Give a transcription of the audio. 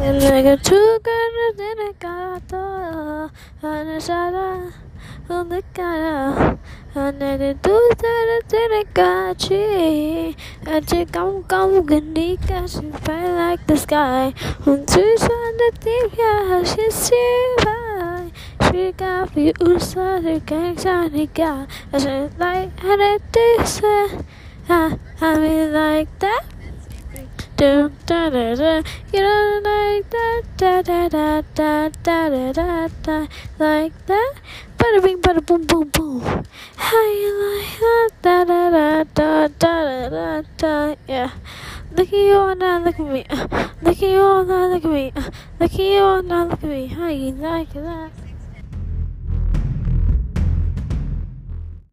And I got two girls take I got to, and I said, I'm gonna catching fire like the sky. On two sun the deep yeah, she's super. She got me usa the gangs on the guy. I said like I did this I mean like that do, da, da, da. You don't like that, da, da, da, da, da, da, da, da, like that. Bada bing, bada boom, boom, boom. How you like that, da, da, da, da, da, da, da, yeah. Look at you all now, look at me. Uh, look at you all now, look at me. Uh, look at you all now, look at me. How you like that?